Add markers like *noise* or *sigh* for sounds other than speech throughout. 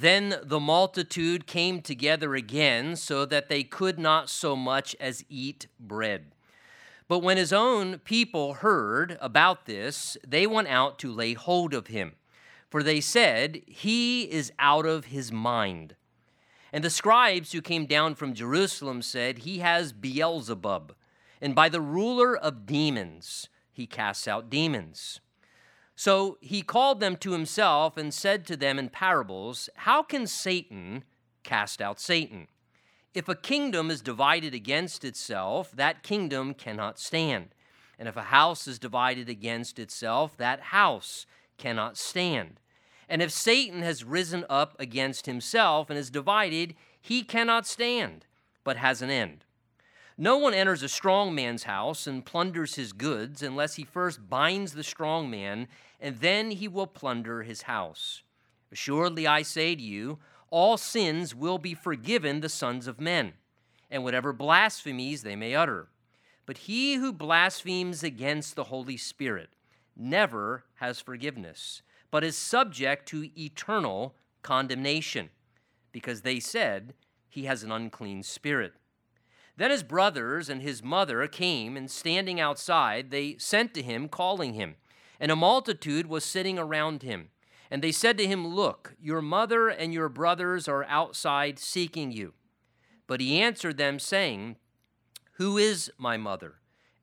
Then the multitude came together again, so that they could not so much as eat bread. But when his own people heard about this, they went out to lay hold of him. For they said, He is out of his mind. And the scribes who came down from Jerusalem said, He has Beelzebub, and by the ruler of demons he casts out demons. So he called them to himself and said to them in parables, How can Satan cast out Satan? If a kingdom is divided against itself, that kingdom cannot stand. And if a house is divided against itself, that house cannot stand. And if Satan has risen up against himself and is divided, he cannot stand, but has an end. No one enters a strong man's house and plunders his goods unless he first binds the strong man, and then he will plunder his house. Assuredly, I say to you, all sins will be forgiven the sons of men, and whatever blasphemies they may utter. But he who blasphemes against the Holy Spirit never has forgiveness, but is subject to eternal condemnation, because they said he has an unclean spirit. Then his brothers and his mother came, and standing outside, they sent to him, calling him. And a multitude was sitting around him. And they said to him, Look, your mother and your brothers are outside seeking you. But he answered them, saying, Who is my mother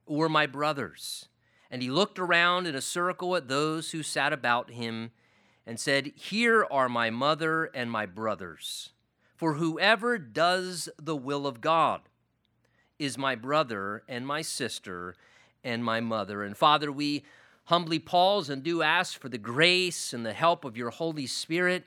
or my brothers? And he looked around in a circle at those who sat about him and said, Here are my mother and my brothers. For whoever does the will of God is my brother and my sister and my mother. And Father, we humbly pause and do ask for the grace and the help of your Holy Spirit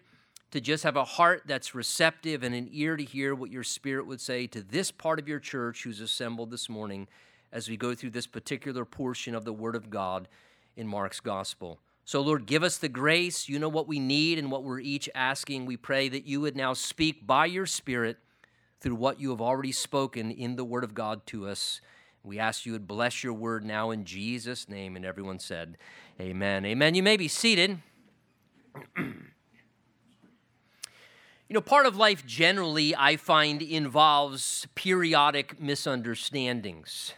to just have a heart that's receptive and an ear to hear what your Spirit would say to this part of your church who's assembled this morning as we go through this particular portion of the Word of God in Mark's Gospel. So, Lord, give us the grace. You know what we need and what we're each asking. We pray that you would now speak by your Spirit through what you have already spoken in the Word of God to us. We ask you would bless your word now in Jesus' name. And everyone said, Amen. Amen. You may be seated. *clears throat* you know, part of life generally, I find, involves periodic misunderstandings.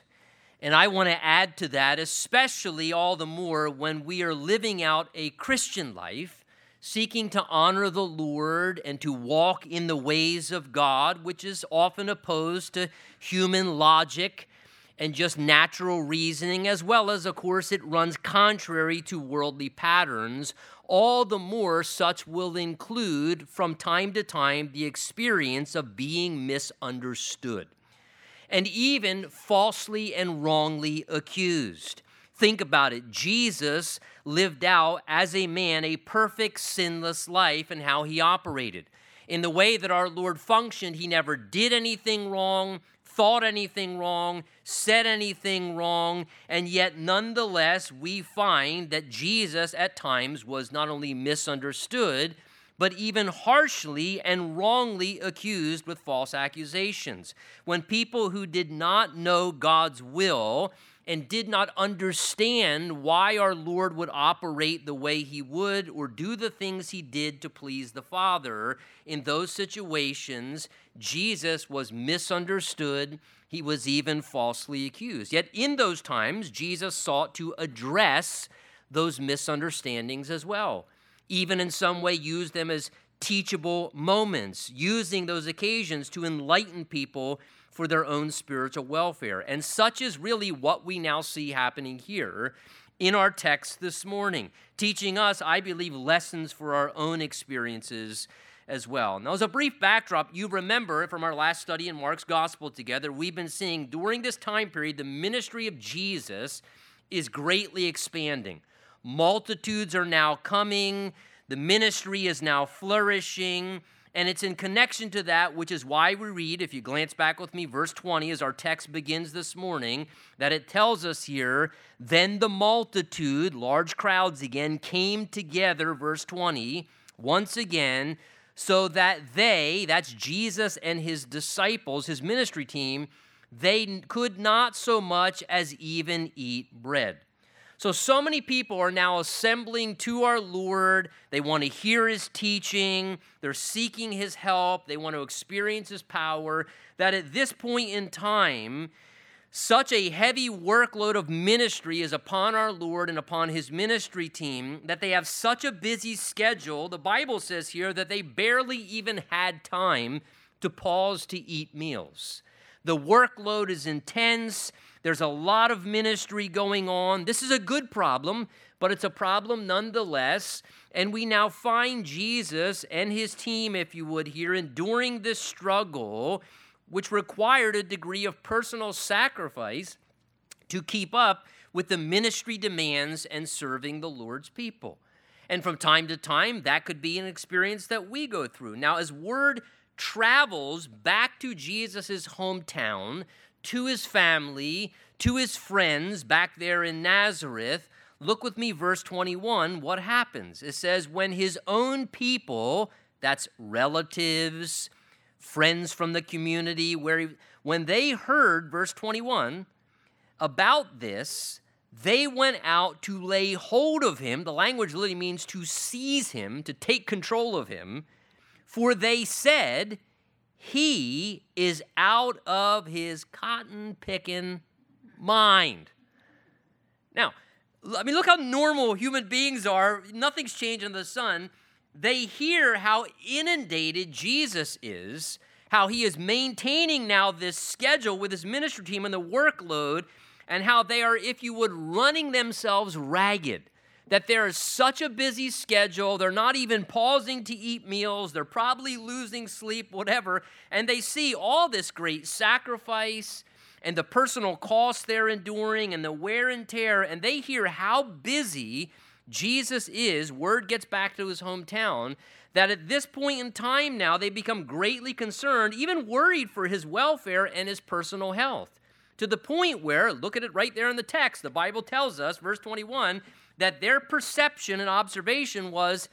And I want to add to that, especially all the more when we are living out a Christian life, seeking to honor the Lord and to walk in the ways of God, which is often opposed to human logic and just natural reasoning, as well as, of course, it runs contrary to worldly patterns. All the more, such will include from time to time the experience of being misunderstood and even falsely and wrongly accused. Think about it. Jesus lived out as a man a perfect, sinless life and how he operated. In the way that our Lord functioned, he never did anything wrong, thought anything wrong, said anything wrong, and yet nonetheless we find that Jesus at times was not only misunderstood, but even harshly and wrongly accused with false accusations. When people who did not know God's will and did not understand why our Lord would operate the way he would or do the things he did to please the Father, in those situations, Jesus was misunderstood. He was even falsely accused. Yet in those times, Jesus sought to address those misunderstandings as well, even in some way, use them as teachable moments, using those occasions to enlighten people for their own spiritual welfare. And such is really what we now see happening here in our text this morning, teaching us, I believe, lessons for our own experiences as well. Now, as a brief backdrop, you remember from our last study in Mark's gospel together, we've been seeing during this time period the ministry of Jesus is greatly expanding. Multitudes are now coming, the ministry is now flourishing. And it's in connection to that, which is why we read, if you glance back with me, verse 20 as our text begins this morning, that it tells us here, then the multitude, large crowds again, came together, verse 20, once again, so that they, that's Jesus and his disciples, his ministry team, they could not so much as even eat bread. So, so many people are now assembling to our Lord. They want to hear his teaching. They're seeking his help. They want to experience his power. That at this point in time, such a heavy workload of ministry is upon our Lord and upon his ministry team that they have such a busy schedule. The Bible says here that they barely even had time to pause to eat meals. The workload is intense. There's a lot of ministry going on. This is a good problem, but it's a problem nonetheless. And we now find Jesus and his team, if you would, here enduring this struggle, which required a degree of personal sacrifice to keep up with the ministry demands and serving the Lord's people. And from time to time, that could be an experience that we go through. Now, as word travels back to Jesus' hometown, to his family, to his friends back there in Nazareth. Look with me, verse 21. What happens? It says, When his own people, that's relatives, friends from the community, where he, when they heard, verse 21, about this, they went out to lay hold of him. The language literally means to seize him, to take control of him. For they said, he is out of his cotton picking mind. Now, I mean, look how normal human beings are. Nothing's changed under the sun. They hear how inundated Jesus is, how he is maintaining now this schedule with his ministry team and the workload, and how they are, if you would, running themselves ragged that there is such a busy schedule. They're not even pausing to eat meals. They're probably losing sleep, whatever. And they see all this great sacrifice and the personal cost they're enduring and the wear and tear. And they hear how busy Jesus is. Word gets back to his hometown that at this point in time now they become greatly concerned, even worried for his welfare and his personal health. To the point where, look at it right there in the text, the Bible tells us, verse 21, that their perception and observation was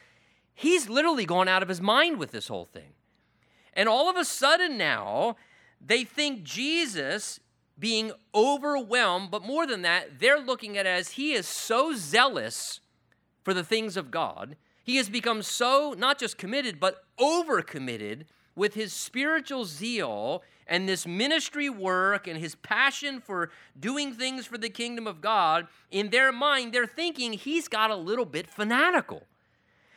he's literally gone out of his mind with this whole thing. And all of a sudden now, they think Jesus being overwhelmed, but more than that, they're looking at it as he is so zealous for the things of God. He has become so not just committed, but overcommitted with his spiritual zeal and this ministry work and his passion for doing things for the kingdom of God, in their mind, they're thinking he's got a little bit fanatical.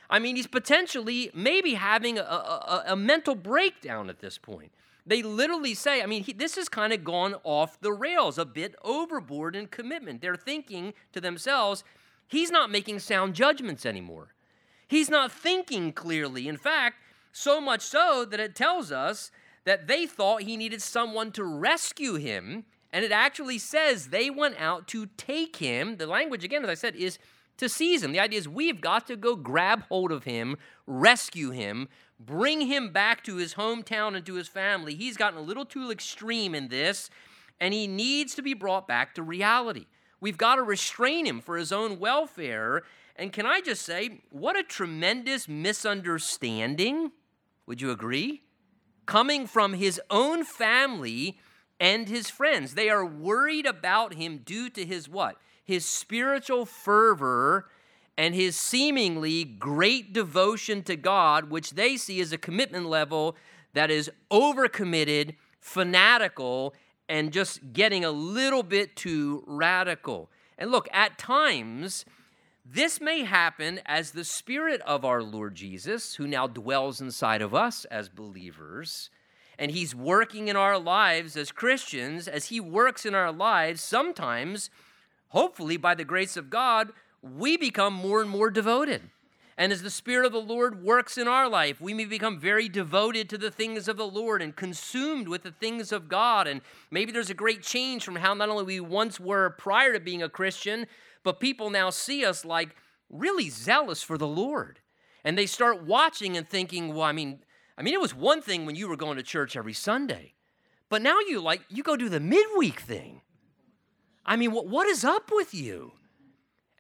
I mean, he's potentially maybe having a, a, a mental breakdown at this point. They literally say, I mean, he, this has kind of gone off the rails, a bit overboard in commitment. They're thinking to themselves, he's not making sound judgments anymore. He's not thinking clearly. In fact, so much so that it tells us that they thought he needed someone to rescue him. And it actually says they went out to take him. The language, again, as I said, is to seize him. The idea is we've got to go grab hold of him, rescue him, bring him back to his hometown and to his family. He's gotten a little too extreme in this, and he needs to be brought back to reality. We've got to restrain him for his own welfare. And can I just say, what a tremendous misunderstanding? Would you agree? coming from his own family and his friends. They are worried about him due to his what? His spiritual fervor and his seemingly great devotion to God, which they see as a commitment level that is overcommitted, fanatical, and just getting a little bit too radical. And look, at times, this may happen as the Spirit of our Lord Jesus, who now dwells inside of us as believers, and He's working in our lives as Christians, as He works in our lives, sometimes, hopefully by the grace of God, we become more and more devoted. And as the Spirit of the Lord works in our life, we may become very devoted to the things of the Lord and consumed with the things of God. And maybe there's a great change from how not only we once were prior to being a Christian, but people now see us like really zealous for the Lord. And they start watching and thinking, well, I mean, I mean, it was one thing when you were going to church every Sunday, but now you like you go do the midweek thing. I mean, what, what is up with you?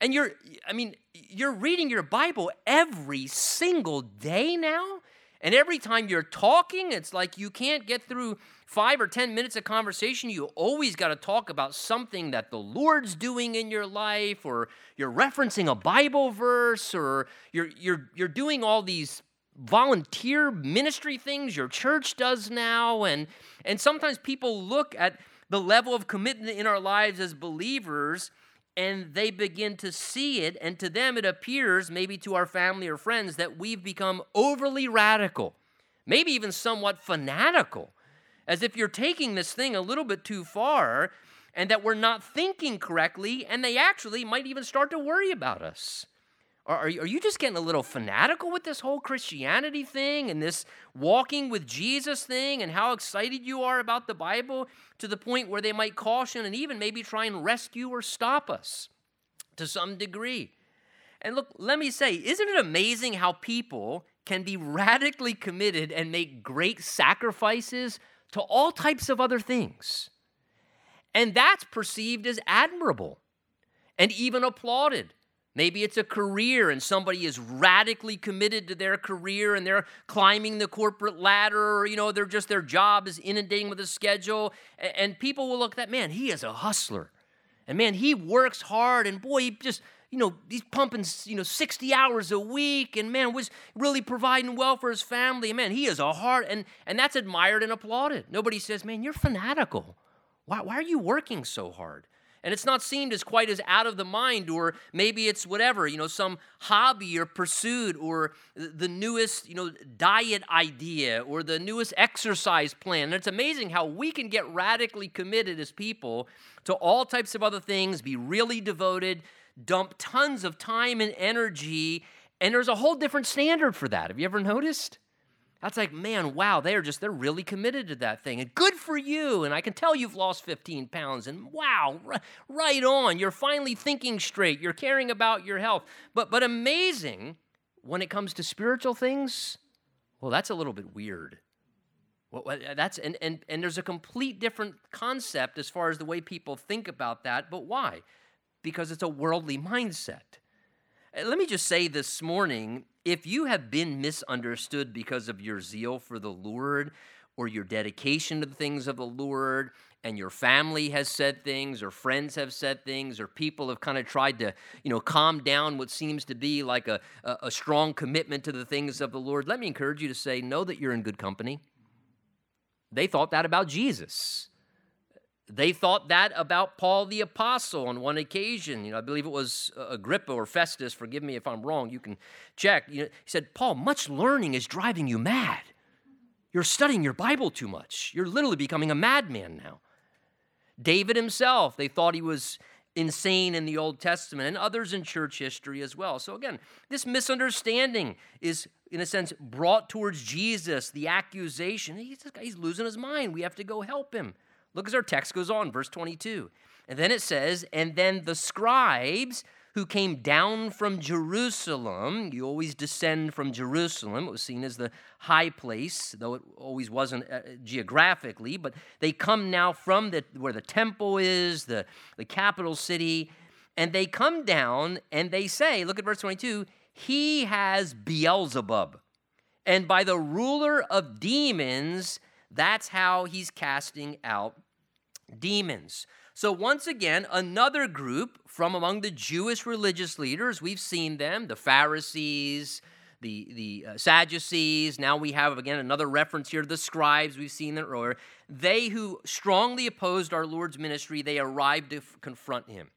And you're, I mean, you're reading your Bible every single day now, And every time you're talking, it's like you can't get through five or 10 minutes of conversation. You always got to talk about something that the Lord's doing in your life, or you're referencing a Bible verse, or you're, you're, you're doing all these volunteer ministry things your church does now. And, and sometimes people look at the level of commitment in our lives as believers and they begin to see it, and to them it appears, maybe to our family or friends, that we've become overly radical, maybe even somewhat fanatical, as if you're taking this thing a little bit too far, and that we're not thinking correctly, and they actually might even start to worry about us. Are, are you just getting a little fanatical with this whole Christianity thing and this walking with Jesus thing and how excited you are about the Bible to the point where they might caution and even maybe try and rescue or stop us to some degree? And look, let me say, isn't it amazing how people can be radically committed and make great sacrifices to all types of other things? And that's perceived as admirable and even applauded. Maybe it's a career and somebody is radically committed to their career and they're climbing the corporate ladder, or, you know, they're just their job is inundating with a schedule. And people will look at that, man, he is a hustler. And man, he works hard and boy, he just, you know, he's pumping, you know, 60 hours a week and man, was really providing well for his family. And man, he is a hard and and that's admired and applauded. Nobody says, man, you're fanatical. Why, why are you working so hard? And it's not seen as quite as out of the mind, or maybe it's whatever, you know, some hobby or pursuit, or the newest, you know, diet idea, or the newest exercise plan. And it's amazing how we can get radically committed as people to all types of other things, be really devoted, dump tons of time and energy, and there's a whole different standard for that. Have you ever noticed? That's like, man, wow, they're just, they're really committed to that thing. And good for you. And I can tell you've lost 15 pounds. And wow, right on. You're finally thinking straight. You're caring about your health. But, but amazing when it comes to spiritual things, well, that's a little bit weird. Well, that's, and, and, and there's a complete different concept as far as the way people think about that. But why? Because it's a worldly mindset. Uh, let me just say this morning if you have been misunderstood because of your zeal for the Lord or your dedication to the things of the Lord, and your family has said things, or friends have said things, or people have kind of tried to, you know, calm down what seems to be like a, a, a strong commitment to the things of the Lord, let me encourage you to say, know that you're in good company. They thought that about Jesus. They thought that about Paul the Apostle on one occasion. You know, I believe it was uh, Agrippa or Festus, forgive me if I'm wrong, you can check. You know, he said, Paul, much learning is driving you mad. You're studying your Bible too much. You're literally becoming a madman now. David himself, they thought he was insane in the Old Testament, and others in church history as well. So, again, this misunderstanding is, in a sense, brought towards Jesus, the accusation. He's, he's losing his mind. We have to go help him. Look as our text goes on, verse 22. And then it says, And then the scribes who came down from Jerusalem, you always descend from Jerusalem. It was seen as the high place, though it always wasn't uh, geographically, but they come now from the, where the temple is, the, the capital city, and they come down and they say, look at verse 22, he has Beelzebub. And by the ruler of demons, that's how he's casting out demons. So, once again, another group from among the Jewish religious leaders, we've seen them, the Pharisees, the, the uh, Sadducees. Now we have, again, another reference here the scribes. We've seen that earlier. They who strongly opposed our Lord's ministry, they arrived to f- confront him.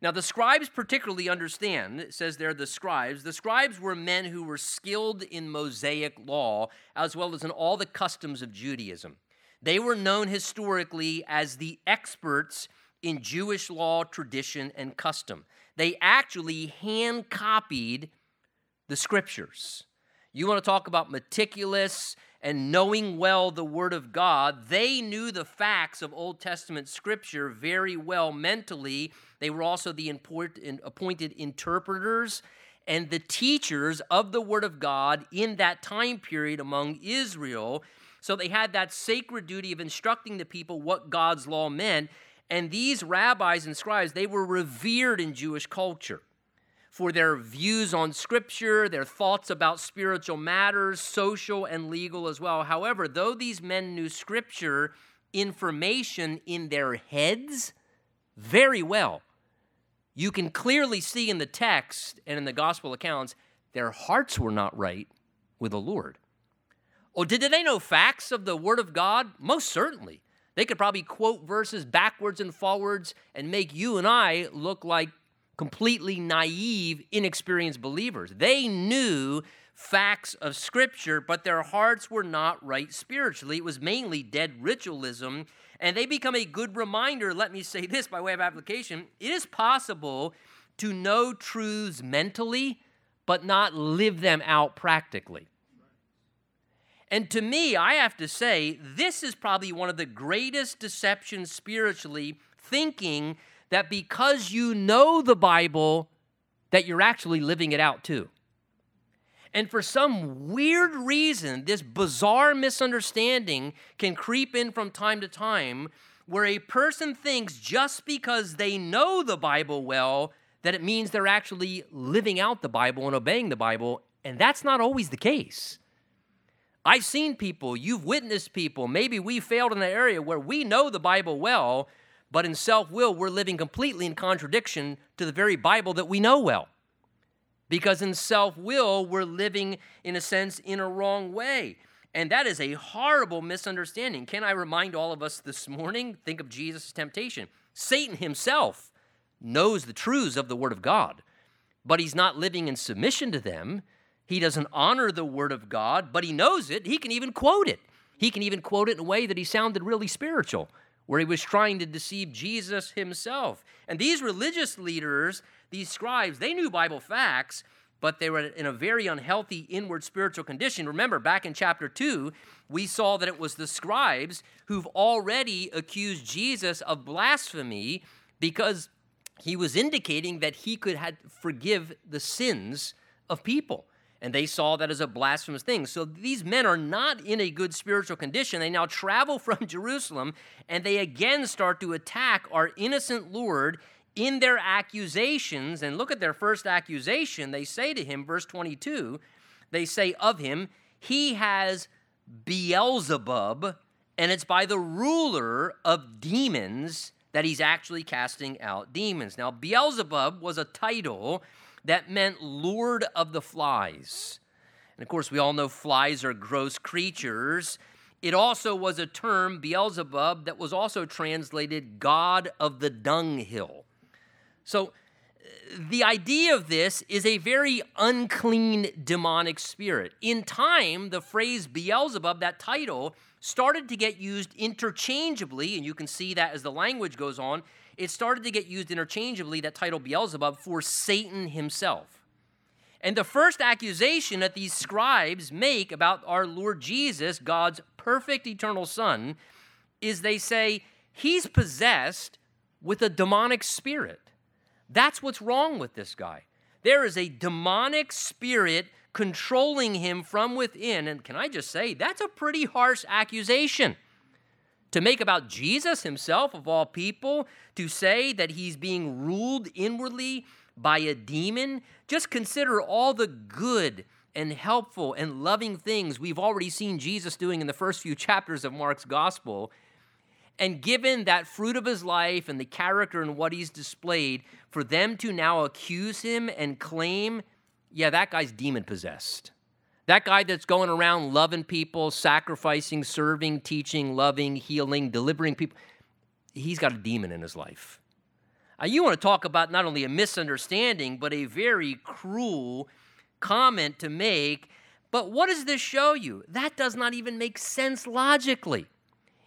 Now, the scribes particularly understand, it says there, the scribes. The scribes were men who were skilled in Mosaic law as well as in all the customs of Judaism. They were known historically as the experts in Jewish law, tradition, and custom. They actually hand copied the scriptures. You want to talk about meticulous and knowing well the Word of God, they knew the facts of Old Testament Scripture very well mentally. They were also the appointed interpreters and the teachers of the Word of God in that time period among Israel. So they had that sacred duty of instructing the people what God's law meant. And these rabbis and scribes, they were revered in Jewish culture. for their views on Scripture, their thoughts about spiritual matters, social and legal as well. However, though these men knew Scripture information in their heads very well, you can clearly see in the text and in the gospel accounts their hearts were not right with the Lord. Oh, did they know facts of the Word of God? Most certainly. They could probably quote verses backwards and forwards and make you and I look like completely naive, inexperienced believers. They knew facts of Scripture, but their hearts were not right spiritually. It was mainly dead ritualism. And they become a good reminder. Let me say this by way of application it is possible to know truths mentally, but not live them out practically. And to me, I have to say, this is probably one of the greatest deceptions spiritually, thinking that because you know the Bible, that you're actually living it out too. And for some weird reason, this bizarre misunderstanding can creep in from time to time where a person thinks just because they know the Bible well, that it means they're actually living out the Bible and obeying the Bible. And that's not always the case. I've seen people, you've witnessed people, maybe we failed in an area where we know the Bible well, but in self will, we're living completely in contradiction to the very Bible that we know well. Because in self will, we're living, in a sense, in a wrong way. And that is a horrible misunderstanding. Can I remind all of us this morning? Think of Jesus' temptation. Satan himself knows the truths of the Word of God, but he's not living in submission to them. He doesn't honor the Word of God, but he knows it. He can even quote it. He can even quote it in a way that he sounded really spiritual, where he was trying to deceive Jesus himself. And these religious leaders, these scribes, they knew Bible facts, but they were in a very unhealthy inward spiritual condition. Remember, back in chapter 2, we saw that it was the scribes who've already accused Jesus of blasphemy because he was indicating that he could forgive the sins of people and they saw that as a blasphemous thing. So these men are not in a good spiritual condition. They now travel *laughs* from Jerusalem and they again start to attack our innocent Lord in their accusations. And look at their first accusation. They say to him, verse 22, they say of him, he has Beelzebub, and it's by the ruler of demons that he's actually casting out demons. Now, Beelzebub was a title that meant Lord of the Flies. And of course, we all know flies are gross creatures. It also was a term, Beelzebub, that was also translated God of the dunghill. So, uh, the idea of this is a very unclean demonic spirit. In time, the phrase Beelzebub, that title, started to get used interchangeably, and you can see that as the language goes on it started to get used interchangeably, that title Beelzebub, for Satan himself. And the first accusation that these scribes make about our Lord Jesus, God's perfect eternal Son, is they say he's possessed with a demonic spirit. That's what's wrong with this guy. There is a demonic spirit controlling him from within. And can I just say, that's a pretty harsh accusation to make about Jesus himself, of all people, to say that he's being ruled inwardly by a demon, just consider all the good and helpful and loving things we've already seen Jesus doing in the first few chapters of Mark's gospel. And given that fruit of his life and the character and what he's displayed, for them to now accuse him and claim, yeah, that guy's demon possessed. That guy that's going around loving people, sacrificing, serving, teaching, loving, healing, delivering people, he's got a demon in his life. Now, you want to talk about not only a misunderstanding, but a very cruel comment to make. But what does this show you? That does not even make sense logically.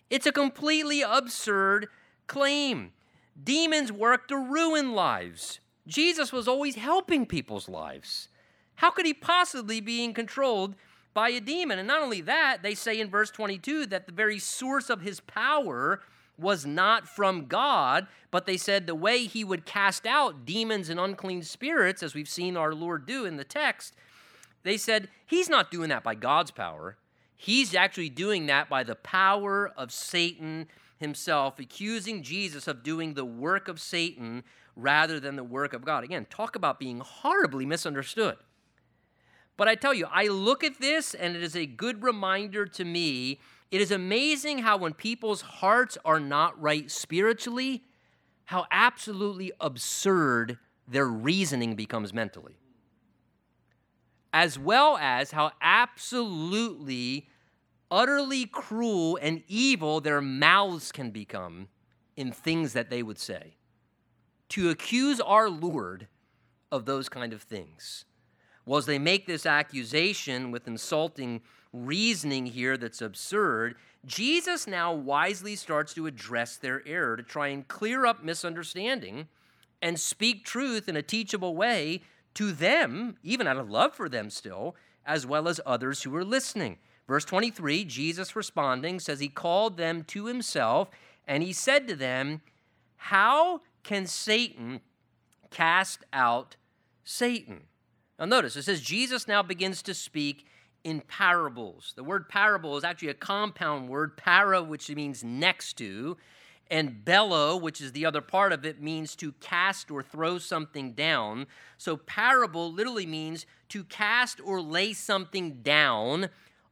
It's a completely absurd claim. Demons work to ruin lives. Jesus was always helping people's lives. How could he possibly be in controlled by a demon? And not only that, they say in verse 22 that the very source of his power was not from God, but they said the way he would cast out demons and unclean spirits, as we've seen our Lord do in the text, they said he's not doing that by God's power. He's actually doing that by the power of Satan himself, accusing Jesus of doing the work of Satan rather than the work of God. Again, talk about being horribly misunderstood. But I tell you, I look at this and it is a good reminder to me. It is amazing how when people's hearts are not right spiritually, how absolutely absurd their reasoning becomes mentally. As well as how absolutely, utterly cruel and evil their mouths can become in things that they would say. To accuse our Lord of those kind of things. Well, as they make this accusation with insulting reasoning here that's absurd, Jesus now wisely starts to address their error to try and clear up misunderstanding and speak truth in a teachable way to them, even out of love for them still, as well as others who are listening. Verse 23, Jesus responding says, He called them to Himself and He said to them, How can Satan cast out Satan? Now, notice it says Jesus now begins to speak in parables. The word parable is actually a compound word, para, which means next to, and ballo, which is the other part of it, means to cast or throw something down. So, parable literally means to cast or lay something down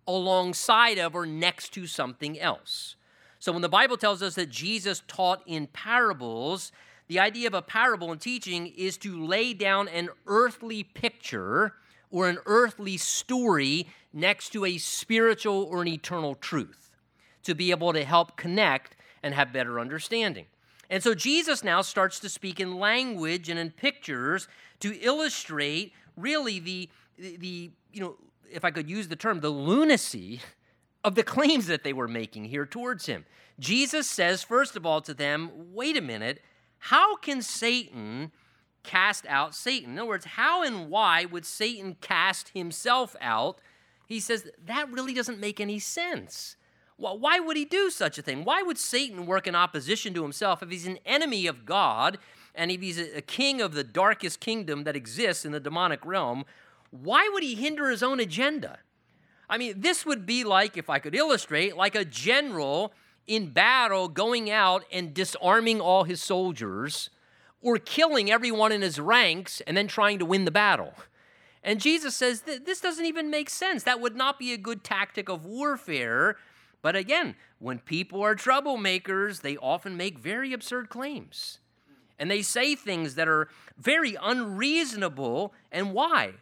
alongside of or next to something else. So, when the Bible tells us that Jesus taught in parables, the idea of a parable in teaching is to lay down an earthly picture or an earthly story next to a spiritual or an eternal truth to be able to help connect and have better understanding. And so Jesus now starts to speak in language and in pictures to illustrate really the, the you know, if I could use the term, the lunacy of the claims that they were making here towards him. Jesus says, first of all, to them, wait a minute, how can Satan cast out Satan? In other words, how and why would Satan cast himself out? He says that really doesn't make any sense. Well, why would he do such a thing? Why would Satan work in opposition to himself if he's an enemy of God and if he's a king of the darkest kingdom that exists in the demonic realm? Why would he hinder his own agenda? I mean, this would be like, if I could illustrate, like a general in battle going out and disarming all his soldiers or killing everyone in his ranks and then trying to win the battle. And Jesus says this doesn't even make sense. That would not be a good tactic of warfare. But again, when people are troublemakers, they often make very absurd claims. And they say things that are very unreasonable. And why?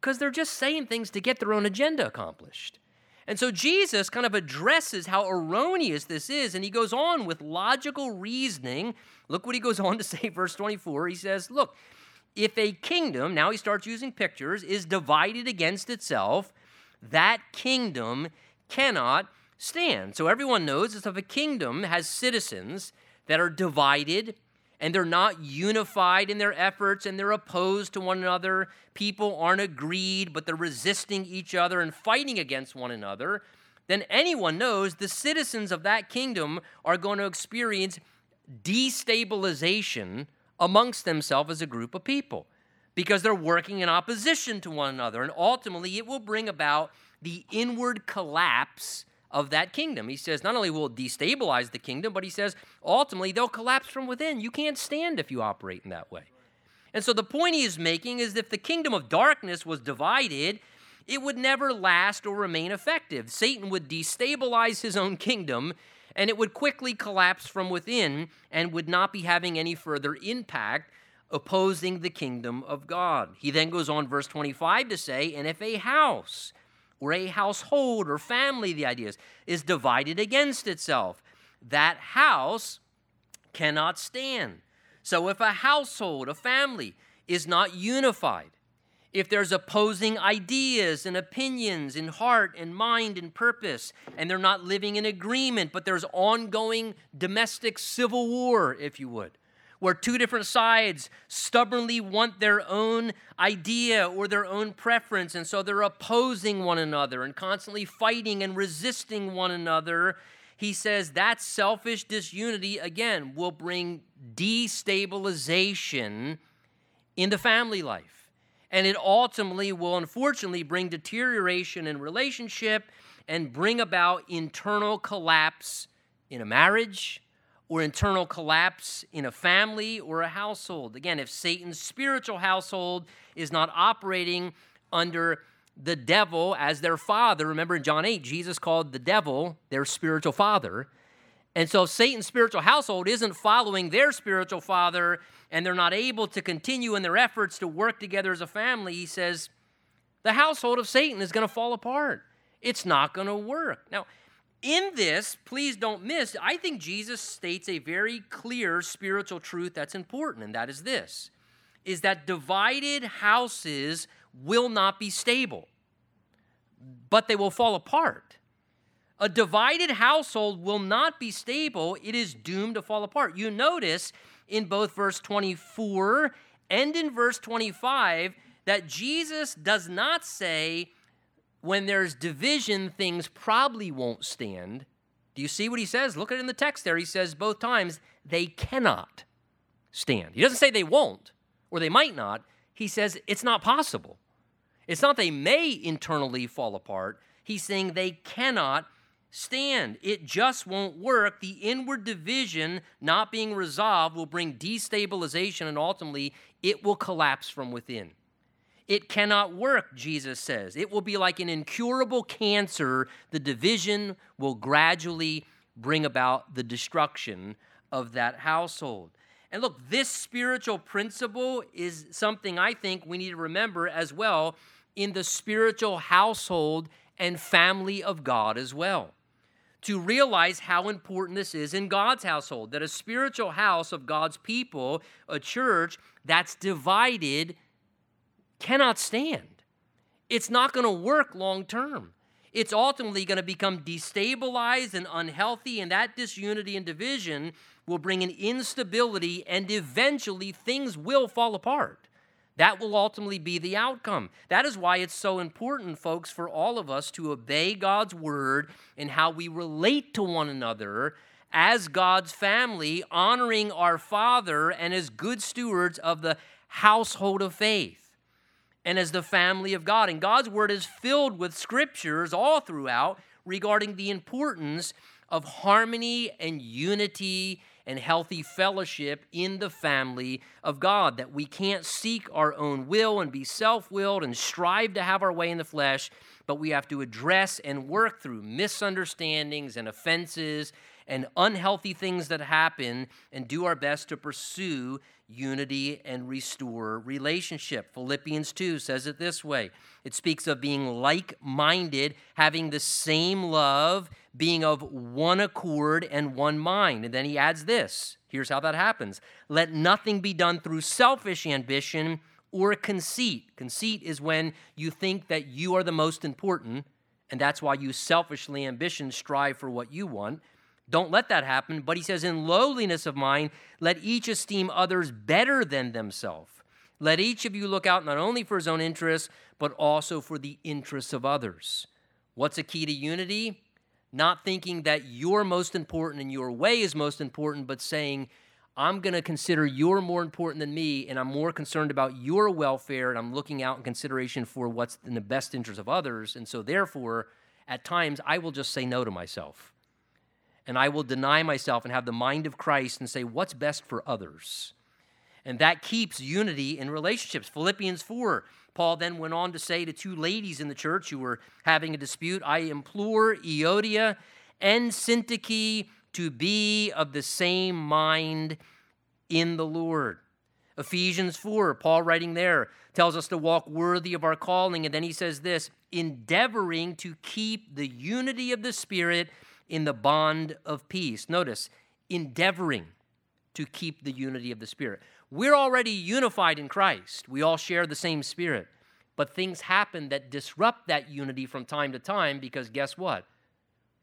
Because they're just saying things to get their own agenda accomplished. And so Jesus kind of addresses how erroneous this is, and he goes on with logical reasoning. Look what he goes on to *laughs* say, verse 24. He says, Look, if a kingdom, now he starts using pictures, is divided against itself, that kingdom cannot stand. So everyone knows that if a kingdom has citizens that are divided and they're not unified in their efforts and they're opposed to one another. People aren't agreed, but they're resisting each other and fighting against one another. Then anyone knows the citizens of that kingdom are going to experience destabilization amongst themselves as a group of people because they're working in opposition to one another. And ultimately, it will bring about the inward collapse of that kingdom. He says not only will it destabilize the kingdom, but he says ultimately they'll collapse from within. You can't stand if you operate in that way. And so the point he is making is if the kingdom of darkness was divided, it would never last or remain effective. Satan would destabilize his own kingdom and it would quickly collapse from within and would not be having any further impact opposing the kingdom of God. He then goes on, verse 25, to say, And if a house or a household or family, the idea is, is divided against itself. That house cannot stand. So if a household, a family, is not unified, if there's opposing ideas and opinions in heart and mind and purpose, and they're not living in agreement, but there's ongoing domestic civil war, if you would, where two different sides stubbornly want their own idea or their own preference, and so they're opposing one another and constantly fighting and resisting one another. He says that selfish disunity, again, will bring destabilization in the family life. And it ultimately will, unfortunately, bring deterioration in relationship and bring about internal collapse in a marriage or internal collapse in a family or a household. Again, if Satan's spiritual household is not operating under the devil as their father, remember in John 8, Jesus called the devil their spiritual father. And so, if Satan's spiritual household isn't following their spiritual father and they're not able to continue in their efforts to work together as a family, he says the household of Satan is going to fall apart. It's not going to work. Now, in this, please don't miss, I think Jesus states a very clear spiritual truth that's important, and that is this is that divided houses will not be stable, but they will fall apart. A divided household will not be stable, it is doomed to fall apart. You notice in both verse 24 and in verse 25 that Jesus does not say when there's division, things probably won't stand. Do you see what he says? Look at it in the text there. He says both times, they cannot stand. He doesn't say they won't or they might not. He says it's not possible. It's not they may internally fall apart. He's saying they cannot stand. It just won't work. The inward division not being resolved will bring destabilization and ultimately it will collapse from within. It cannot work, Jesus says. It will be like an incurable cancer. The division will gradually bring about the destruction of that household. And look, this spiritual principle is something I think we need to remember as well in the spiritual household and family of God as well. To realize how important this is in God's household, that a spiritual house of God's people, a church that's divided, cannot stand. It's not going to work long term. It's ultimately going to become destabilized and unhealthy, and that disunity and division will bring an instability, and eventually things will fall apart. That will ultimately be the outcome. That is why it's so important, folks, for all of us to obey God's word and how we relate to one another as God's family, honoring our Father and as good stewards of the household of faith and as the family of God. And God's word is filled with scriptures all throughout regarding the importance of harmony and unity and healthy fellowship in the family of God. That we can't seek our own will and be self willed and strive to have our way in the flesh, but we have to address and work through misunderstandings and offenses and unhealthy things that happen and do our best to pursue unity and restore relationship. Philippians 2 says it this way it speaks of being like minded, having the same love, being of one accord and one mind. And then he adds this here's how that happens let nothing be done through selfish ambition or conceit. Conceit is when you think that you are the most important, and that's why you selfishly ambition strive for what you want. Don't let that happen. But he says, in lowliness of mind, let each esteem others better than themselves. Let each of you look out not only for his own interests, but also for the interests of others. What's a key to unity? Not thinking that you're most important and your way is most important, but saying, I'm going to consider you're more important than me, and I'm more concerned about your welfare, and I'm looking out in consideration for what's in the best interest of others. And so, therefore, at times, I will just say no to myself and I will deny myself and have the mind of Christ and say, What's best for others? And that keeps unity in relationships. Philippians 4, Paul then went on to say to two ladies in the church who were having a dispute, I implore Euodia and Syntyche to be of the same mind in the Lord. Ephesians 4, Paul writing there, tells us to walk worthy of our calling. And then he says this endeavoring to keep the unity of the Spirit in the bond of peace. Notice, endeavoring to keep the unity of the Spirit. We're already unified in Christ, we all share the same Spirit. But things happen that disrupt that unity from time to time because guess what?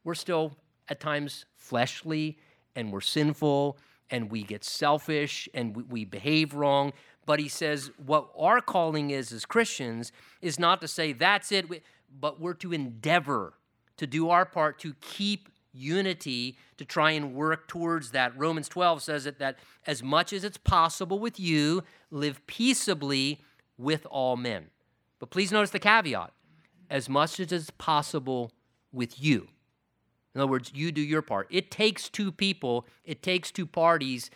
We're still at times fleshly and we're sinful and we get selfish and we, we behave wrong. But he says what our calling is as Christians is not to say that's it, but we're to endeavor to do our part to keep unity to try and work towards that. Romans 12 says it that as much as it's possible with you, live peaceably with all men. But please notice the caveat as much as it's possible with you. In other words, you do your part. It takes two people, it takes two parties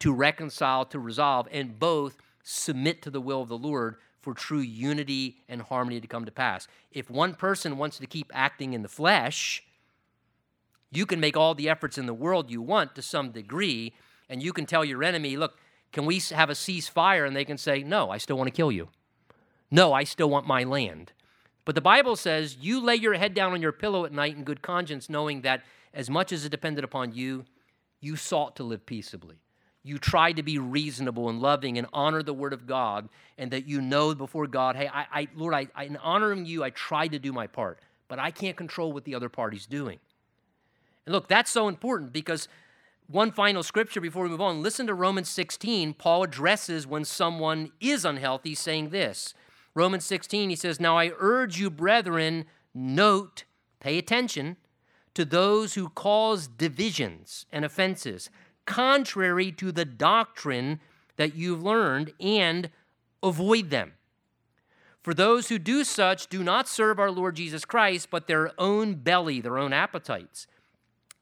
to reconcile, to resolve, and both submit to the will of the Lord for true unity and harmony to come to pass. If one person wants to keep acting in the flesh, you can make all the efforts in the world you want to some degree, and you can tell your enemy, look, can we have a ceasefire? And they can say, no, I still want to kill you. No, I still want my land. But the Bible says you lay your head down on your pillow at night in good conscience, knowing that as much as it depended upon you, you sought to live peaceably. You tried to be reasonable and loving and honor the word of God, and that you know before God, hey, I, I Lord, I, I, in honoring you, I tried to do my part, but I can't control what the other party's doing. And look, that's so important because one final scripture before we move on. Listen to Romans 16. Paul addresses when someone is unhealthy, saying this Romans 16, he says, Now I urge you, brethren, note, pay attention to those who cause divisions and offenses, contrary to the doctrine that you've learned, and avoid them. For those who do such do not serve our Lord Jesus Christ, but their own belly, their own appetites.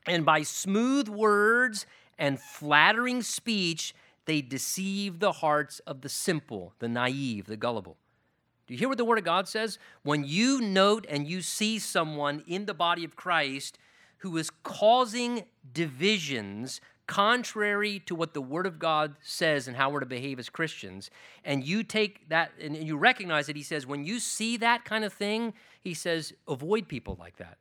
And by smooth words and flattering speech, they deceive the hearts of the simple, the naive, the gullible. Do you hear what the Word of God says? When you note and you see someone in the body of Christ who is causing divisions contrary to what the Word of God says and how we're to behave as Christians, and you take that and you recognize that He says, when you see that kind of thing, He says, avoid people like that.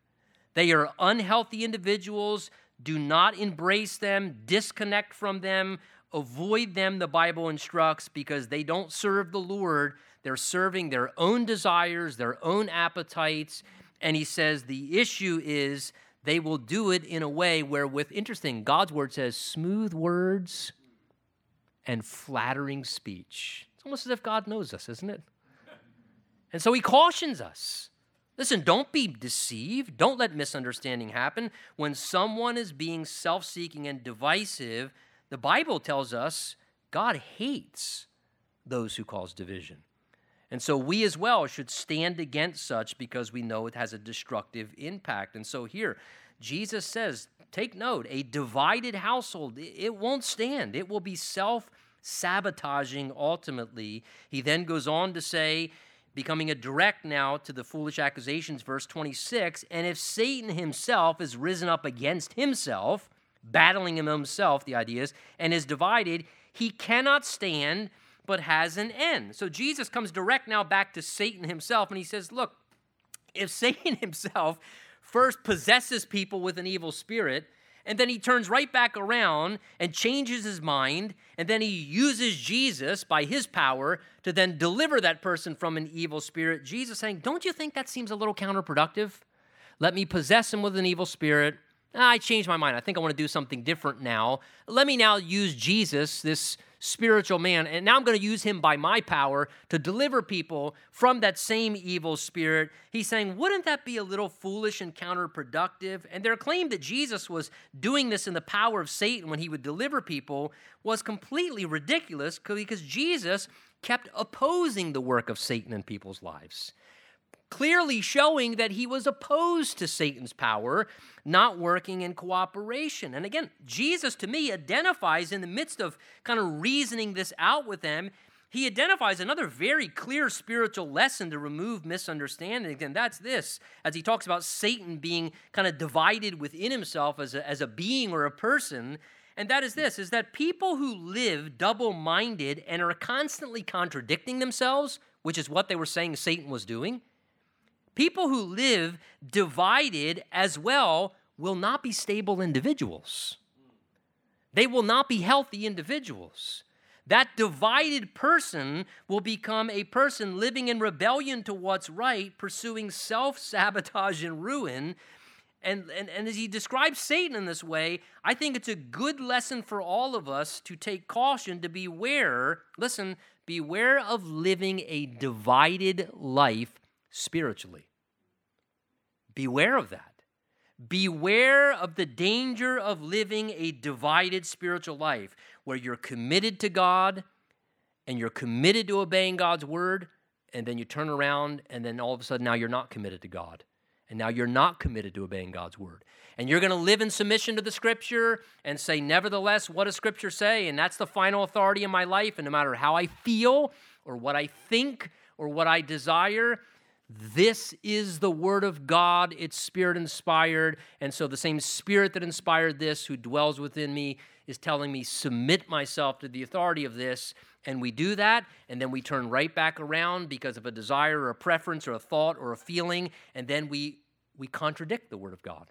They are unhealthy individuals. Do not embrace them, disconnect from them, avoid them, the Bible instructs, because they don't serve the Lord. They're serving their own desires, their own appetites. And he says the issue is they will do it in a way where, with interesting, God's word says smooth words and flattering speech. It's almost as if God knows us, isn't it? And so he cautions us. Listen, don't be deceived. Don't let misunderstanding happen. When someone is being self seeking and divisive, the Bible tells us God hates those who cause division. And so we as well should stand against such because we know it has a destructive impact. And so here, Jesus says, take note, a divided household, it won't stand. It will be self sabotaging ultimately. He then goes on to say, becoming a direct now to the foolish accusations, verse 26 and if Satan himself is risen up against himself, battling him himself, the idea is, and is divided, he cannot stand but has an end. So Jesus comes direct now back to Satan himself, and he says, Look, if *laughs* Satan himself first possesses people with an evil spirit, and then he turns right back around and changes his mind, and then he uses Jesus by his power to then deliver that person from an evil spirit. Jesus saying, Don't you think that seems a little counterproductive? Let me possess him with an evil spirit. Ah, I changed my mind. I think I want to do something different now. Let me now use Jesus, this spiritual man. And now I'm going to use him by my power to deliver people from that same evil spirit. He's saying, wouldn't that be a little foolish and counterproductive? And their claim that Jesus was doing this in the power of Satan when he would deliver people was completely ridiculous because Jesus kept opposing the work of Satan in people's lives clearly showing that he was opposed to Satan's power, not working in cooperation. And again, Jesus to me identifies in the midst of kind of reasoning this out with them, he identifies another very clear spiritual lesson to remove misunderstanding, and that's this as he talks about Satan being kind of divided within himself as a, as a being or a person. And that is this is that people who live double minded and are constantly contradicting themselves, which is what they were saying Satan was doing, People who live divided as well will not be stable individuals. They will not be healthy individuals. That divided person will become a person living in rebellion to what's right, pursuing self sabotage and ruin. And, and, and as he describes Satan in this way, I think it's a good lesson for all of us to take caution, to beware, listen, beware of living a divided life spiritually. Beware of that. Beware of the danger of living a divided spiritual life where you're committed to God and you're committed to obeying God's word, and then you turn around and then all of a sudden now you're not committed to God. And now you're not committed to obeying God's word. And you're going to live in submission to the scripture and say, nevertheless, what does scripture say? And that's the final authority in my life. And no matter how I feel or what I think or what I desire, this is the word of God. It's spirit inspired. And so the same spirit that inspired this, who dwells within me, is telling me, submit myself to the authority of this. And we do that, and then we turn right back around because of a desire or a preference or a thought or a feeling, and then we, we contradict the word of God.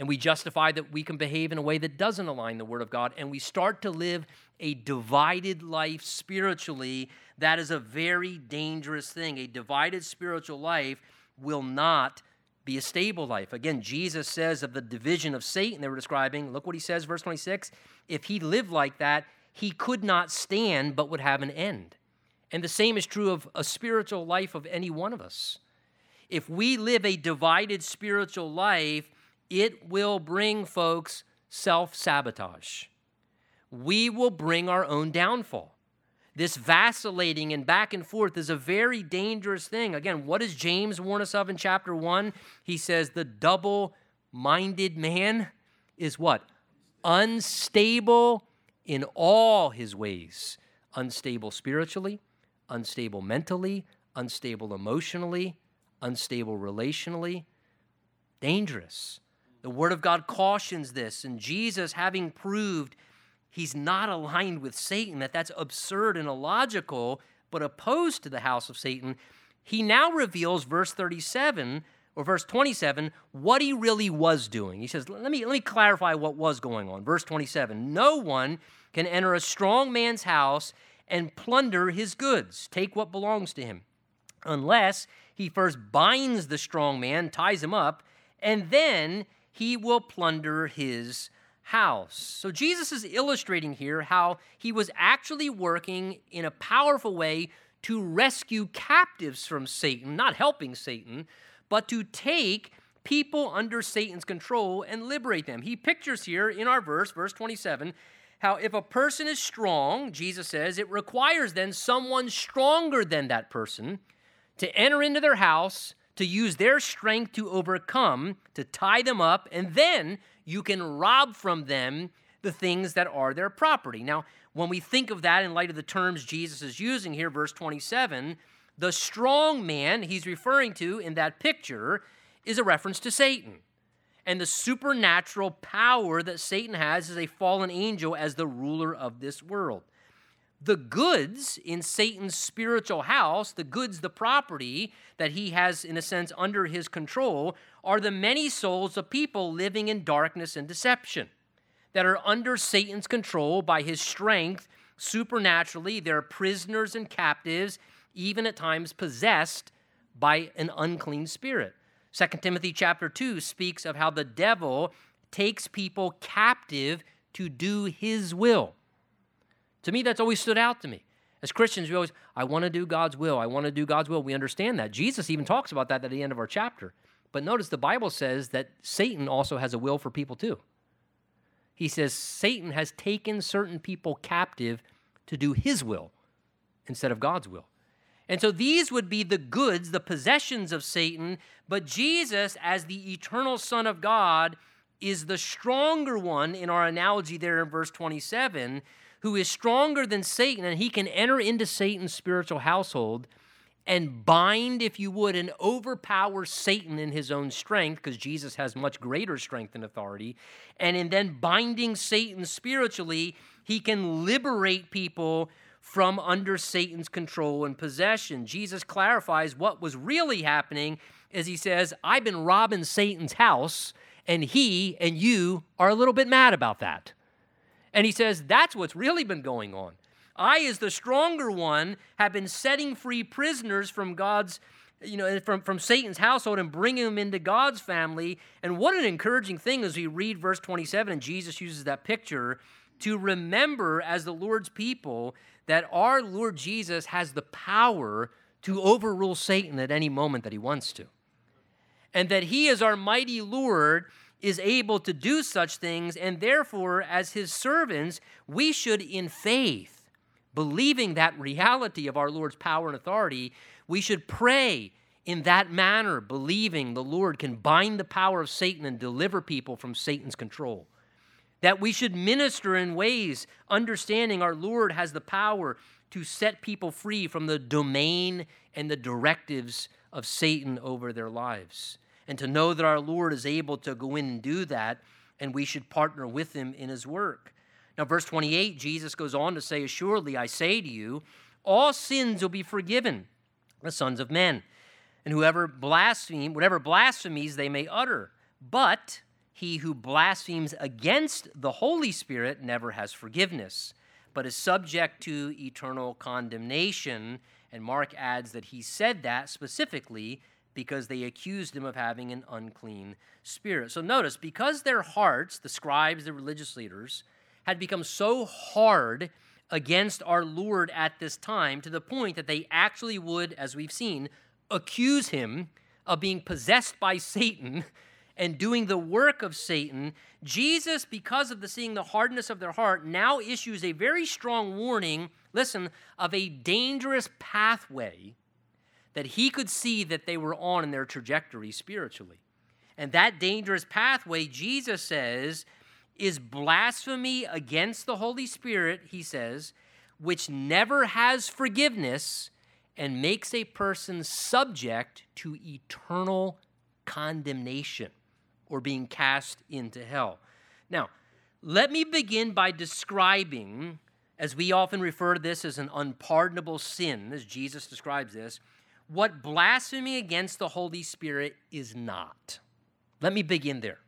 And we justify that we can behave in a way that doesn't align the word of God, and we start to live a divided life spiritually. That is a very dangerous thing. A divided spiritual life will not be a stable life. Again, Jesus says of the division of Satan they were describing, look what he says, verse 26 if he lived like that, he could not stand but would have an end. And the same is true of a spiritual life of any one of us. If we live a divided spiritual life, it will bring folks self sabotage. We will bring our own downfall. This vacillating and back and forth is a very dangerous thing. Again, what does James warn us of in chapter 1? He says, The double minded man is what? Unstable in all his ways. Unstable spiritually, unstable mentally, unstable emotionally, unstable relationally. Dangerous. The Word of God cautions this, and Jesus, having proved he's not aligned with Satan, that that's absurd and illogical, but opposed to the house of Satan, he now reveals, verse 37 or verse 27, what he really was doing. He says, let me, let me clarify what was going on. Verse 27 No one can enter a strong man's house and plunder his goods, take what belongs to him, unless he first binds the strong man, ties him up, and then he will plunder his house. So Jesus is illustrating here how he was actually working in a powerful way to rescue captives from Satan, not helping Satan, but to take people under Satan's control and liberate them. He pictures here in our verse, verse 27, how if a person is strong, Jesus says, it requires then someone stronger than that person to enter into their house, to use their strength to overcome, to tie them up, and then you can rob from them the things that are their property. Now, when we think of that in light of the terms Jesus is using here, verse 27, the strong man he's referring to in that picture is a reference to Satan and the supernatural power that Satan has as a fallen angel as the ruler of this world. The goods in Satan's spiritual house, the goods, the property that he has, in a sense, under his control, are the many souls of people living in darkness and deception that are under Satan's control by his strength supernaturally. They're prisoners and captives, even at times possessed by an unclean spirit. 2 Timothy chapter 2 speaks of how the devil takes people captive to do his will. To me, that's always stood out to me. As Christians, we always, I want to do God's will. I want to do God's will. We understand that. Jesus even talks about that at the end of our chapter. But notice the Bible says that Satan also has a will for people too. He says Satan has taken certain people captive to do his will instead of God's will. And so these would be the goods, the possessions of Satan, but Jesus, as the eternal Son of God, is the stronger one in our analogy there in verse 27, who is stronger than Satan, and he can enter into Satan's spiritual household and bind, if you would, and overpower Satan in his own strength, because Jesus has much greater strength and authority. And in then binding Satan spiritually, he can liberate people from under Satan's control and possession. Jesus clarifies what was really happening as he says, I've been robbing Satan's house, and he and you are a little bit mad about that. And he says, That's what's really been going on. I, as the stronger one, have been setting free prisoners from God's, you know, from, from Satan's household and bringing them into God's family. And what an encouraging thing as we read verse 27, and Jesus uses that picture to remember as the Lord's people that our Lord Jesus has the power to overrule Satan at any moment that he wants to. And that he, is our mighty Lord, is able to do such things, and therefore, as his servants, we should, in faith, believing that reality of our Lord's power and authority, we should pray in that manner, believing the Lord can bind the power of Satan and deliver people from Satan's control. That we should minister in ways understanding our Lord has the power to set people free from the domain and the directives of Satan over their lives. And to know that our Lord is able to go in and do that, and we should partner with him in his work. Now, verse 28, Jesus goes on to say, Assuredly, I say to you, all sins will be forgiven the sons of men. And whoever blaspheme, whatever blasphemies they may utter. But he who blasphemes against the Holy Spirit never has forgiveness, but is subject to eternal condemnation. And Mark adds that he said that specifically because they accused him of having an unclean spirit. So notice, because their hearts, the scribes, the religious leaders, had become so hard against our Lord at this time to the point that they actually would, as we've seen, accuse him of being possessed by Satan *laughs* and doing the work of Satan, Jesus, because of the seeing the hardness of their heart, now issues a very strong warning, listen, of a dangerous pathway that he could see that they were on in their trajectory spiritually. And that dangerous pathway, Jesus says, is blasphemy against the Holy Spirit, he says, which never has forgiveness and makes a person subject to eternal condemnation or being cast into hell. Now, let me begin by describing, as we often refer to this as an unpardonable sin, as Jesus describes this, what blasphemy against the Holy Spirit is not. Let me begin there.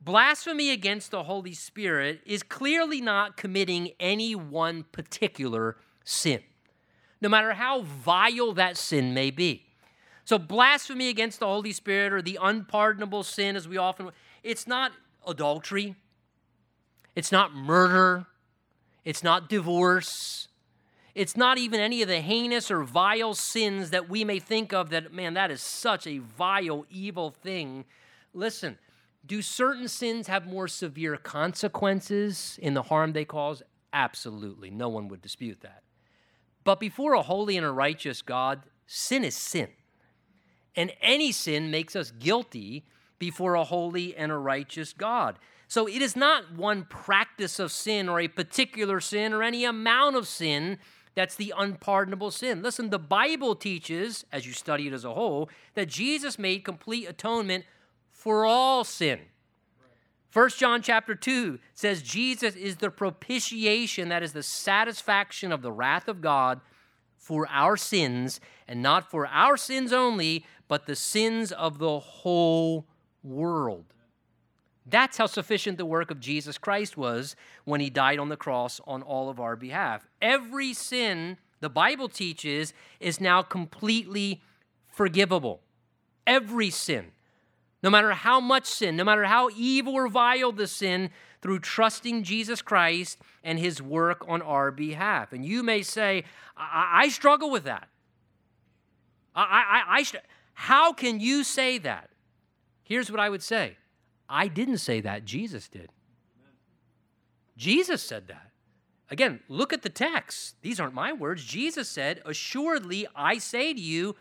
Blasphemy against the Holy Spirit is clearly not committing any one particular sin, no matter how vile that sin may be. So, blasphemy against the Holy Spirit or the unpardonable sin, as we often, it's not adultery, it's not murder, it's not divorce, it's not even any of the heinous or vile sins that we may think of that, man, that is such a vile, evil thing. Listen, do certain sins have more severe consequences in the harm they cause? Absolutely. No one would dispute that. But before a holy and a righteous God, sin is sin. And any sin makes us guilty before a holy and a righteous God. So it is not one practice of sin or a particular sin or any amount of sin that's the unpardonable sin. Listen, the Bible teaches, as you study it as a whole, that Jesus made complete atonement for all sin. First John chapter 2 says Jesus is the propitiation, that is the satisfaction of the wrath of God for our sins, and not for our sins only, but the sins of the whole world. That's how sufficient the work of Jesus Christ was when he died on the cross on all of our behalf. Every sin, the Bible teaches, is now completely forgivable. Every sin no matter how much sin, no matter how evil or vile the sin, through trusting Jesus Christ and his work on our behalf. And you may say, I, I struggle with that. I, I, I, how can you say that? Here's what I would say I didn't say that, Jesus did. Jesus said that. Again, look at the text. These aren't my words. Jesus said, Assuredly, I say to you,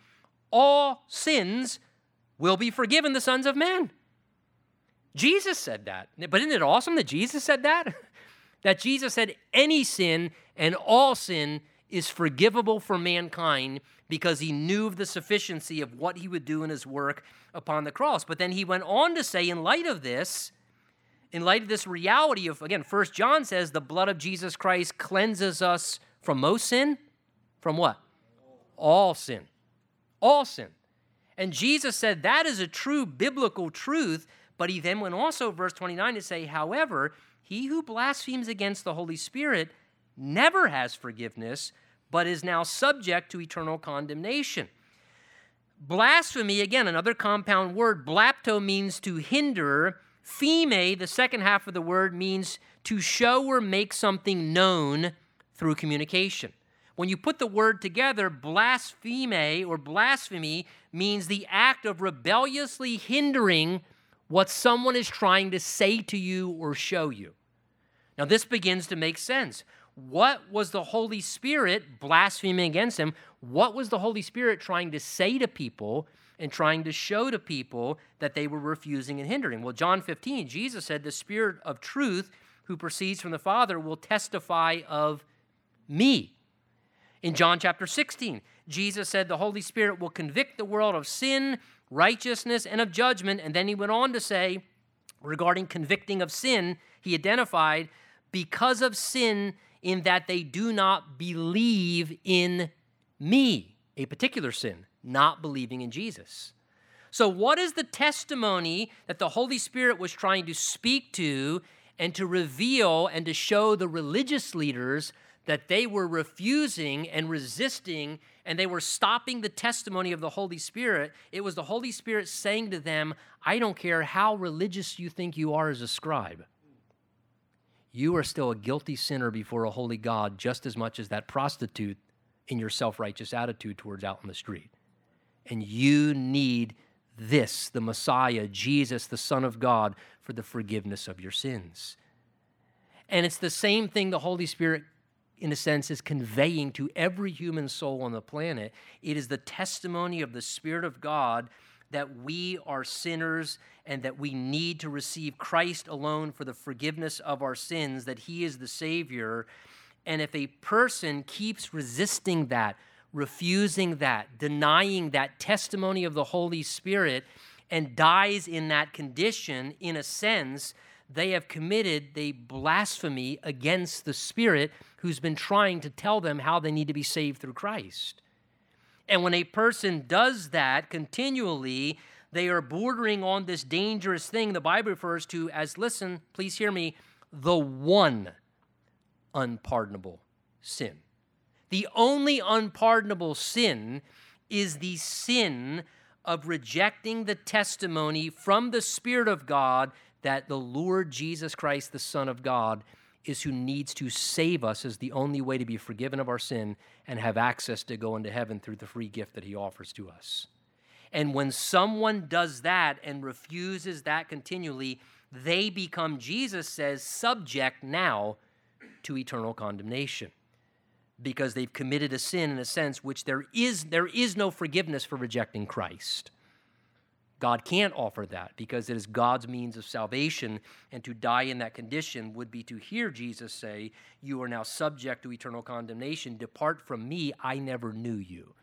all sins will be forgiven the sons of men. Jesus said that. But isn't it awesome that Jesus said that? *laughs* that Jesus said any sin and all sin is forgivable for mankind because he knew of the sufficiency of what he would do in his work upon the cross. But then he went on to say, in light of this, in light of this reality of, again, First John says the blood of Jesus Christ cleanses us from most sin. From what? All sin. All sin. And Jesus said that is a true biblical truth, but he then went also, verse 29, to say, however, he who blasphemes against the Holy Spirit never has forgiveness, but is now subject to eternal condemnation. Blasphemy, again, another compound word, blapto means to hinder. Pheme, the second half of the word, means to show or make something known through communication. When you put the word together, blaspheme or blasphemy means the act of rebelliously hindering what someone is trying to say to you or show you. Now, this begins to make sense. What was the Holy Spirit blaspheming against him? What was the Holy Spirit trying to say to people and trying to show to people that they were refusing and hindering? Well, John 15, Jesus said, The Spirit of truth who proceeds from the Father will testify of me. In John chapter 16, Jesus said, The Holy Spirit will convict the world of sin, righteousness, and of judgment. And then he went on to say, regarding convicting of sin, he identified, because of sin, in that they do not believe in me, a particular sin, not believing in Jesus. So, what is the testimony that the Holy Spirit was trying to speak to and to reveal and to show the religious leaders that they were refusing and resisting and they were stopping the testimony of the Holy Spirit. It was the Holy Spirit saying to them, I don't care how religious you think you are as a scribe. You are still a guilty sinner before a holy God just as much as that prostitute in your self righteous attitude towards out in the street. And you need this, the Messiah, Jesus, the Son of God, for the forgiveness of your sins. And it's the same thing the Holy Spirit in a sense, is conveying to every human soul on the planet. It is the testimony of the Spirit of God that we are sinners and that we need to receive Christ alone for the forgiveness of our sins, that He is the Savior. And if a person keeps resisting that, refusing that, denying that testimony of the Holy Spirit, and dies in that condition, in a sense, they have committed the blasphemy against the Spirit who's been trying to tell them how they need to be saved through Christ. And when a person does that continually, they are bordering on this dangerous thing the Bible refers to as, listen, please hear me, the one unpardonable sin. The only unpardonable sin is the sin of rejecting the testimony from the Spirit of God that the Lord Jesus Christ, the Son of God, is who needs to save us as the only way to be forgiven of our sin and have access to go into heaven through the free gift that he offers to us. And when someone does that and refuses that continually, they become, Jesus says, subject now to eternal condemnation because they've committed a sin in a sense which there is, there is no forgiveness for rejecting Christ. God can't offer that because it is God's means of salvation, and to die in that condition would be to hear Jesus say, You are now subject to eternal condemnation. Depart from me, I never knew you,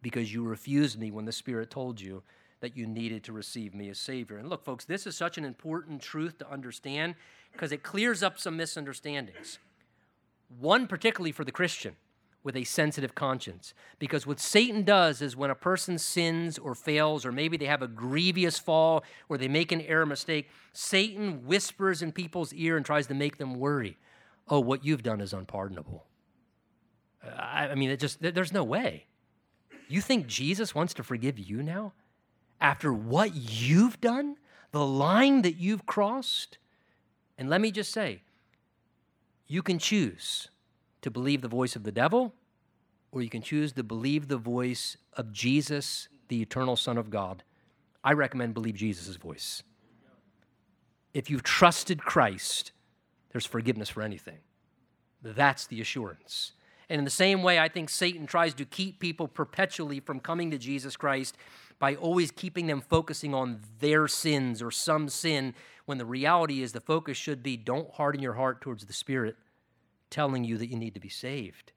because you refused me when the Spirit told you that you needed to receive me as Savior. And look, folks, this is such an important truth to understand because it clears up some misunderstandings. One, particularly for the Christian with a sensitive conscience. Because what Satan does is when a person sins or fails, or maybe they have a grievous fall or they make an error mistake, Satan whispers in people's ear and tries to make them worry. Oh, what you've done is unpardonable. I, mean, it just there's no way. You think Jesus wants to forgive you now? After what you've done? The line that you've crossed? And let me just say, you can choose to believe the voice of the devil, or you can choose to believe the voice of Jesus, the eternal Son of God. I recommend believe Jesus' voice. If you've trusted Christ, there's forgiveness for anything. That's the assurance. And in the same way, I think Satan tries to keep people perpetually from coming to Jesus Christ by always keeping them focusing on their sins or some sin, when the reality is the focus should be don't harden your heart towards the Spirit telling you that you need to be saved.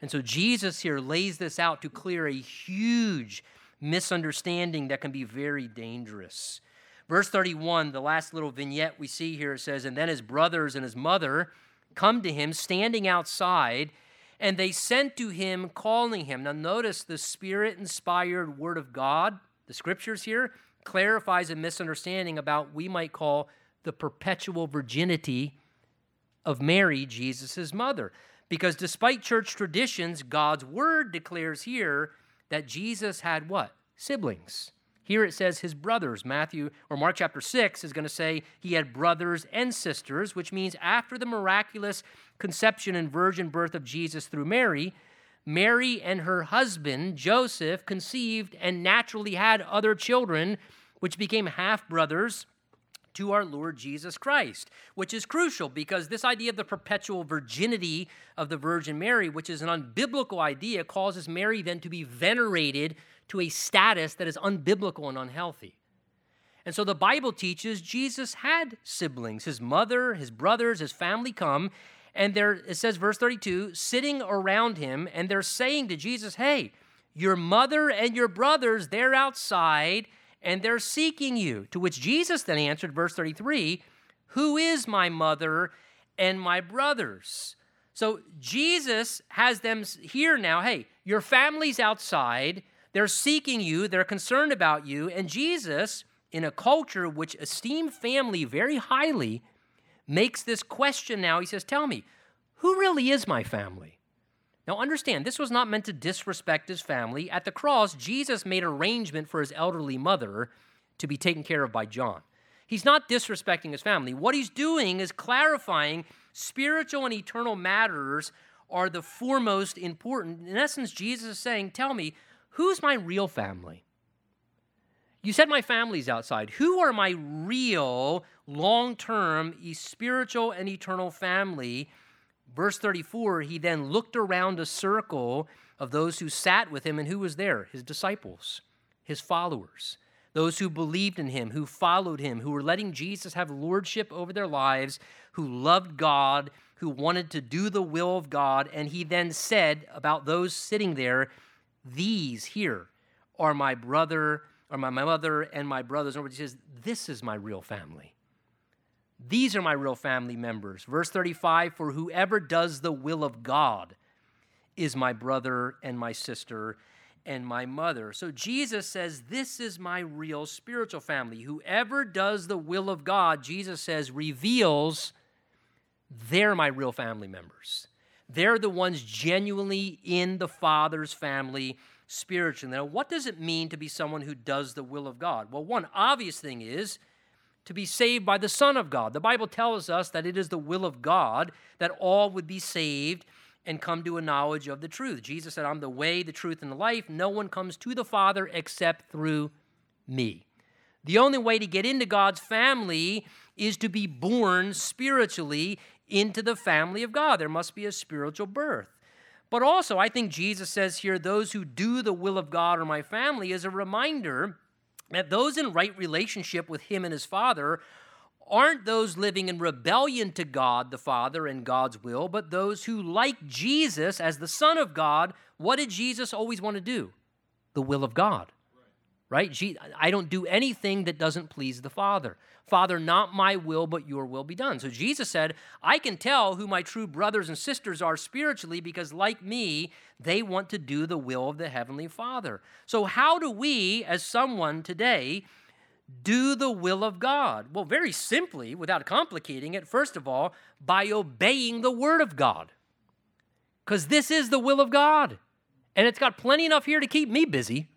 And so Jesus here lays this out to clear a huge misunderstanding that can be very dangerous. Verse 31, the last little vignette we see here, it says, And then his brothers and his mother come to him standing outside, and they sent to him, calling him. Now, notice the spirit inspired word of God, the scriptures here, clarifies a misunderstanding about what we might call the perpetual virginity of Mary, Jesus' mother. Because despite church traditions, God's word declares here that Jesus had what? Siblings. Here it says his brothers. Matthew or Mark chapter 6 is going to say he had brothers and sisters, which means after the miraculous conception and virgin birth of Jesus through Mary, Mary and her husband, Joseph, conceived and naturally had other children, which became half brothers to our Lord Jesus Christ, which is crucial because this idea of the perpetual virginity of the Virgin Mary, which is an unbiblical idea, causes Mary then to be venerated to a status that is unbiblical and unhealthy. And so the Bible teaches Jesus had siblings. His mother, his brothers, his family come, and there it says verse 32, sitting around him, and they're saying to Jesus, "Hey, your mother and your brothers, they're outside and they're seeking you." To which Jesus then answered verse 33, "Who is my mother and my brothers?" So Jesus has them here now, "Hey, your family's outside. They're seeking you, they're concerned about you." And Jesus in a culture which esteemed family very highly, makes this question now. He says, Tell me, who really is my family? Now, understand, this was not meant to disrespect his family. At the cross, Jesus made arrangement for his elderly mother to be taken care of by John. He's not disrespecting his family. What he's doing is clarifying spiritual and eternal matters are the foremost important. In essence, Jesus is saying, Tell me, who's my real family? You said my family's outside. Who are my real, long term, spiritual, and eternal family? Verse 34 He then looked around a circle of those who sat with him, and who was there? His disciples, his followers, those who believed in him, who followed him, who were letting Jesus have lordship over their lives, who loved God, who wanted to do the will of God. And he then said about those sitting there, These here are my brother or my, my mother and my brothers. And he says, This is my real family. These are my real family members. Verse 35 For whoever does the will of God is my brother and my sister and my mother. So Jesus says, This is my real spiritual family. Whoever does the will of God, Jesus says, reveals they're my real family members. They're the ones genuinely in the Father's family spiritually. Now, what does it mean to be someone who does the will of God? Well, one obvious thing is to be saved by the Son of God. The Bible tells us that it is the will of God that all would be saved and come to a knowledge of the truth. Jesus said, I'm the way, the truth, and the life. No one comes to the Father except through me. The only way to get into God's family is to be born spiritually into the family of God. There must be a spiritual birth. But also, I think Jesus says here, those who do the will of God are my family, is a reminder that those in right relationship with Him and His Father aren't those living in rebellion to God the Father and God's will, but those who, like Jesus as the Son of God, what did Jesus always want to do? The will of God. Right? I don't do anything that doesn't please the Father. Father, not my will, but your will be done. So Jesus said, I can tell who my true brothers and sisters are spiritually because, like me, they want to do the will of the Heavenly Father. So, how do we, as someone today, do the will of God? Well, very simply, without complicating it, first of all, by obeying the Word of God. Because this is the will of God. And it's got plenty enough here to keep me busy.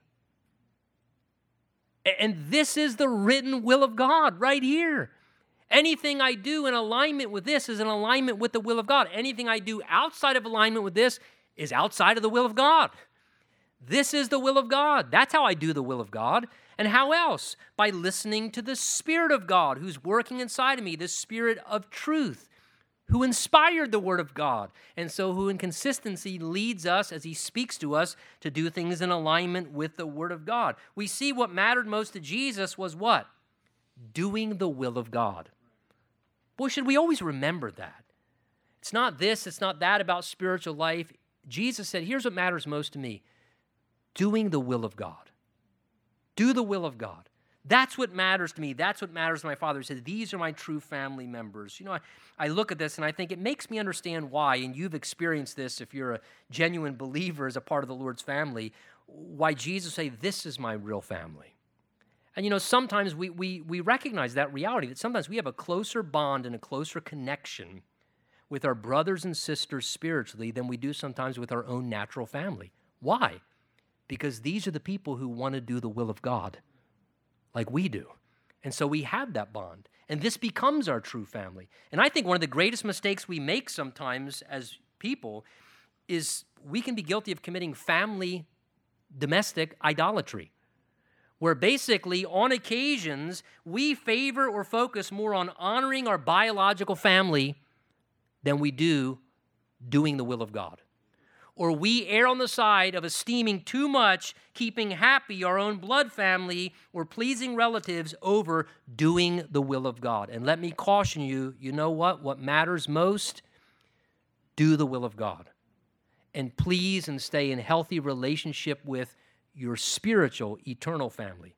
And this is the written will of God right here. Anything I do in alignment with this is in alignment with the will of God. Anything I do outside of alignment with this is outside of the will of God. This is the will of God. That's how I do the will of God. And how else? By listening to the Spirit of God who's working inside of me, the Spirit of truth who inspired the Word of God, and so who in consistency leads us as He speaks to us to do things in alignment with the Word of God. We see what mattered most to Jesus was what? Doing the will of God. Boy, should we always remember that. It's not this, it's not that about spiritual life. Jesus said, Here's what matters most to me doing the will of God. Do the will of God. That's what matters to me. That's what matters to my father. He said, These are my true family members. You know, I, I look at this and I think it makes me understand why, and you've experienced this if you're a genuine believer as a part of the Lord's family, why Jesus say, This is my real family. And you know, sometimes we, we, we recognize that reality, that sometimes we have a closer bond and a closer connection with our brothers and sisters spiritually than we do sometimes with our own natural family. Why? Because these are the people who want to do the will of God like we do. And so we have that bond. And this becomes our true family. And I think one of the greatest mistakes we make sometimes as people is we can be guilty of committing family domestic idolatry where basically, on occasions, we favor or focus more on honoring our biological family than we do doing the will of God. Or we err on the side of esteeming too much keeping happy our own blood family or pleasing relatives over doing the will of God. And let me caution you you know what? What matters most? Do the will of God. And please and stay in healthy relationship with your spiritual, eternal family.